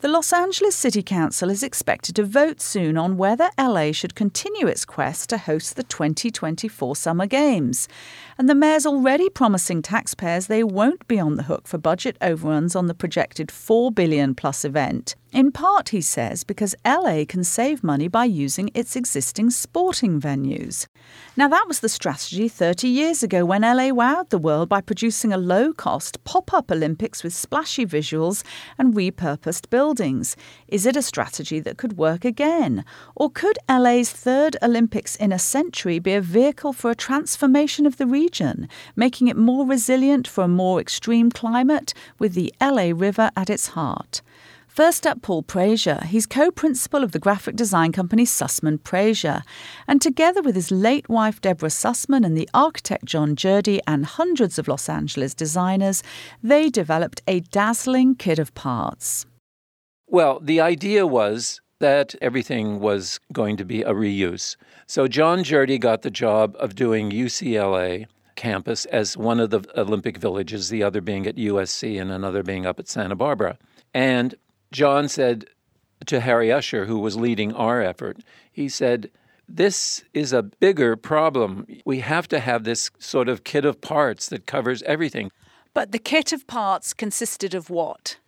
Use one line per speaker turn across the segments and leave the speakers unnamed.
The Los Angeles City Council is expected to vote soon on whether LA should continue its quest to host the 2024 Summer Games. And the mayor's already promising taxpayers they won't be on the hook for budget overruns on the projected 4 billion plus event. In part, he says, because LA can save money by using its existing sporting venues. Now, that was the strategy 30 years ago when LA wowed the world by producing a low cost pop up Olympics with splashy visuals and repurposed buildings. Is it a strategy that could work again? Or could LA's third Olympics in a century be a vehicle for a transformation of the region, making it more resilient for a more extreme climate with the LA River at its heart? First up, Paul Prejza. He's co principal of the graphic design company Sussman Prejza. And together with his late wife Deborah Sussman and the architect Jon Jerde and hundreds of Los Angeles designers, they developed a dazzling kit of parts.
Well, the idea was that everything was going to be a reuse. So Jon Jerde got the job of doing UCLA campus as one of the Olympic villages, the other being at USC and another being up at Santa Barbara. And Jon said to Harry Usher, who was leading our effort, he said, This is a bigger problem. We have to have this sort of kit of parts that covers everything.
But the kit of parts consisted of what?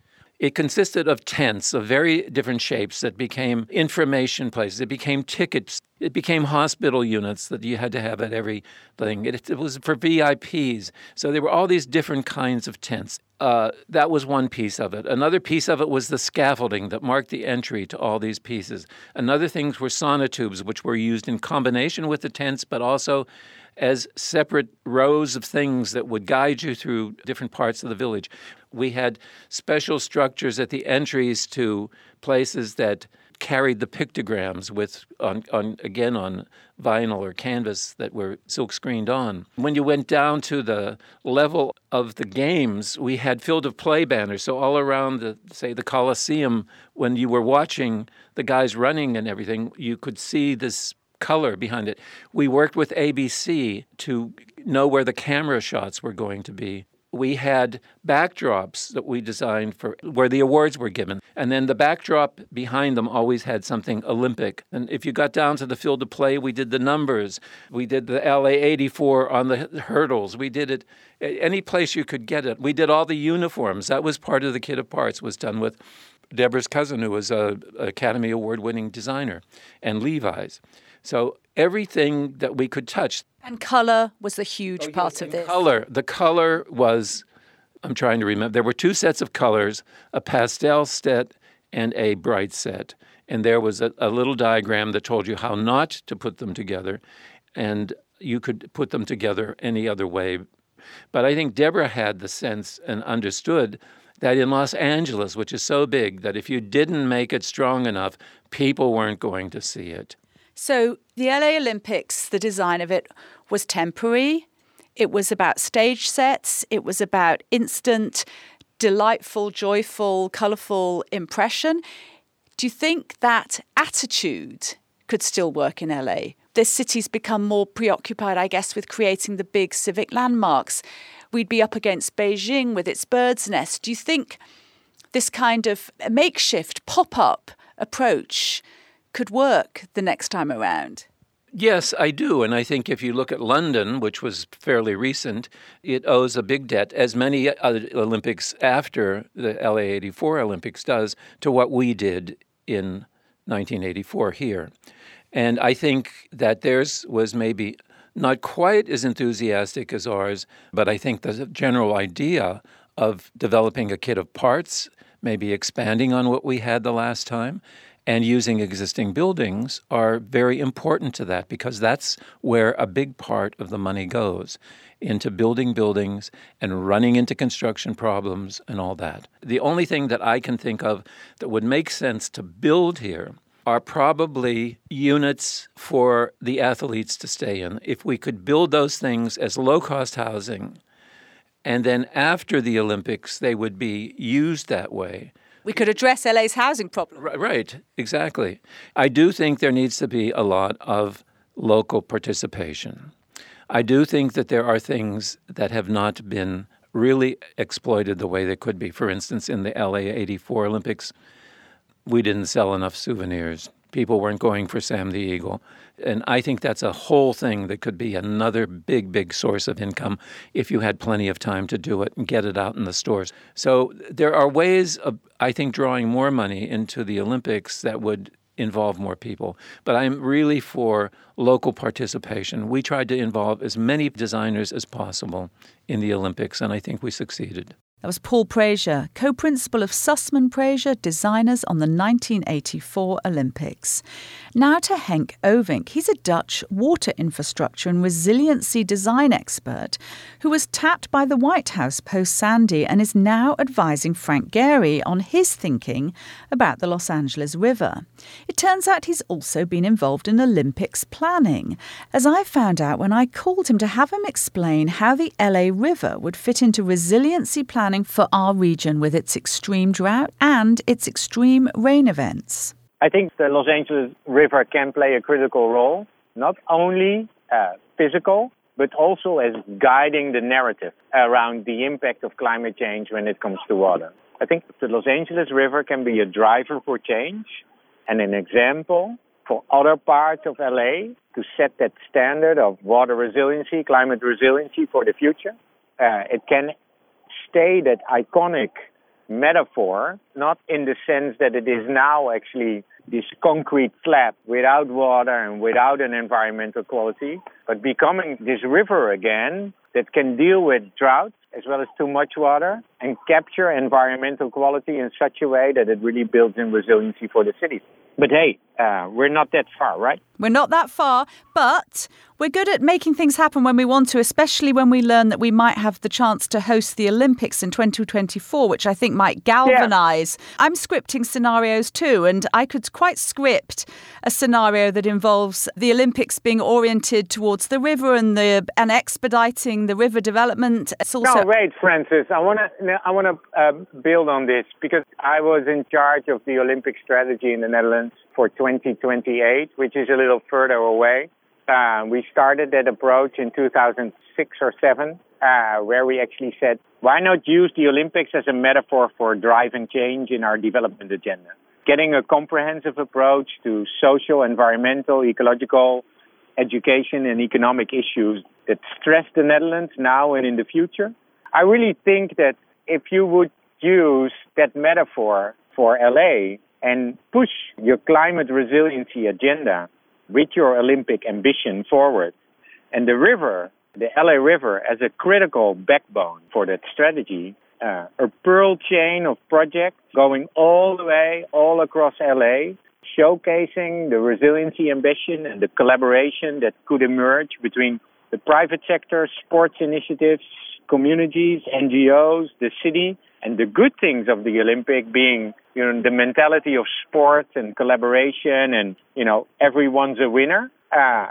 It consisted of tents of very different shapes that became information places. It became tickets. It became hospital units that you had to have at every thing. It, it was for VIPs. So there were all these different kinds of tents. Uh, that was one piece of it. Another piece of it was the scaffolding that marked the entry to all these pieces. Another things were sonotubes, which were used in combination with the tents, but also as separate rows of things that would guide you through different parts of the village. We had special structures at the entries to places that carried the pictograms with on, on again on vinyl or canvas that were silk screened on. When you went down to the level of the games, we had field of play banners. So all around the say the Coliseum, when you were watching the guys running and everything, you could see this color behind it. We worked with ABC to know where the camera shots were going to be. We had backdrops that we designed for where the awards were given. And then the backdrop behind them always had something Olympic. And if you got down to the field of play, we did the numbers. We did the LA 84 on the hurdles. We did it any place you could get it. We did all the uniforms. That was part of the kit of parts was done with Deborah's cousin, who was a Academy Award winning designer, and Levi's. So everything that we could touch.
And color was a huge oh, part yes, of this.
Color. The color was, I'm trying to remember, there were two sets of colors a pastel set and a bright set. And there was a, a little diagram that told you how not to put them together. And you could put them together any other way. But I think Deborah had the sense and understood that in Los Angeles, which is so big, that if you didn't make it strong enough, people weren't going to see it.
So, the LA Olympics, the design of it was temporary. It was about stage sets. It was about instant, delightful, joyful, colourful impression. Do you think that attitude could still work in LA? This city's become more preoccupied, I guess, with creating the big civic landmarks. We'd be up against Beijing with its bird's nest. Do you think this kind of makeshift pop up approach could work the next time around?
Yes, I do. And I think if you look at London, which was fairly recent, it owes a big debt, as many other Olympics after the LA 84 Olympics does, to what we did in 1984 here. And I think that theirs was maybe not quite as enthusiastic as ours, but I think the general idea of developing a kit of parts, maybe expanding on what we had the last time, and using existing buildings are very important to that because that's where a big part of the money goes into building buildings and running into construction problems and all that. The only thing that I can think of that would make sense to build here are probably units for the athletes to stay in. If we could build those things as low cost housing, and then after the Olympics, they would be used that way
we could address LA's housing problem.
Right, exactly. I do think there needs to be a lot of local participation. I do think that there are things that have not been really exploited the way they could be. For instance, in the LA 84 Olympics, we didn't sell enough souvenirs. People weren't going for Sam the Eagle. And I think that's a whole thing that could be another big, big source of income if you had plenty of time to do it and get it out in the stores. So there are ways of, I think, drawing more money into the Olympics that would involve more people. But I'm really for local participation. We tried to involve as many designers as possible in the Olympics, and I think we succeeded.
That was Paul Prejza, co principal of Sussman Prejza Designers on the 1984 Olympics. Now to Henk Ovink. He's a Dutch water infrastructure and resiliency design expert who was tapped by the White House post Sandy and is now advising Frank Gehry on his thinking about the Los Angeles River. It turns out he's also been involved in Olympics planning, as I found out when I called him to have him explain how the LA River would fit into resiliency planning planning for our region with its extreme drought and its extreme rain events?
I think the Los Angeles River can play a critical role, not only uh, physical, but also as guiding the narrative around the impact of climate change when it comes to water. I think the Los Angeles River can be a driver for change and an example for other parts of LA to set that standard of water resiliency, climate resiliency for the future. Uh, it can stay that iconic metaphor, not in the sense that it is now actually this concrete slab without water and without an environmental quality, but becoming this river again that can deal with drought as well as too much water and capture environmental quality in such a way that it really builds in resiliency for the city. But hey, uh, we're not that far, right?
We're not that far, but we're good at making things happen when we want to, especially when we learn that we might have the chance to host the Olympics in 2024, which I think might galvanise. Yeah. I'm scripting scenarios too, and I could quite script a scenario that involves the Olympics being oriented towards the river and the and expediting the river development.
It's also no, wait, Francis. I want to I want to uh, build on this because I was in charge of the Olympic strategy in the Netherlands for 2028, which is a little further away. Uh, we started that approach in 2006 or 7, uh, where we actually said, why not use the Olympics as a metaphor for driving change in our development agenda? Getting a comprehensive approach to social, environmental, ecological, education, and economic issues that stress the Netherlands now and in the future. I really think that if you would use that metaphor for LA and push your climate resiliency agenda with your Olympic ambition forward. And the river, the LA River, as a critical backbone for that strategy, uh, a pearl chain of projects going all the way, all across LA, showcasing the resiliency ambition and the collaboration that could emerge between the private sector, sports initiatives, communities, NGOs, the city, and the good things of the Olympic being, you know, the mentality of sport and collaboration and, you know, everyone's a winner. Uh,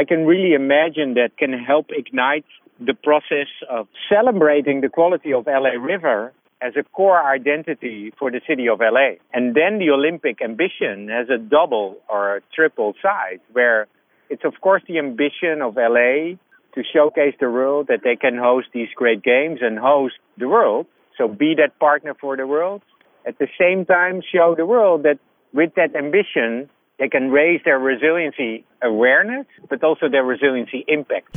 I can really imagine that can help ignite the process of celebrating the quality of LA River as a core identity for the city of LA. And then the Olympic ambition has a double or a triple side where it's of course the ambition of LA to showcase the world that they can host these great games and host the world. So be that partner for the world. At the same time, show the world that with that ambition, they can raise their resiliency awareness, but also their resiliency impact.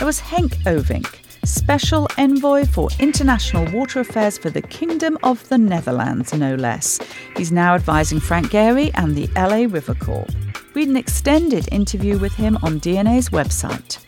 It was Henk Ovink, Special Envoy for International Water Affairs for the Kingdom of the Netherlands, no less. He's now advising Frank Gehry and the LA River Corps. Read an extended interview with him on DnA's website.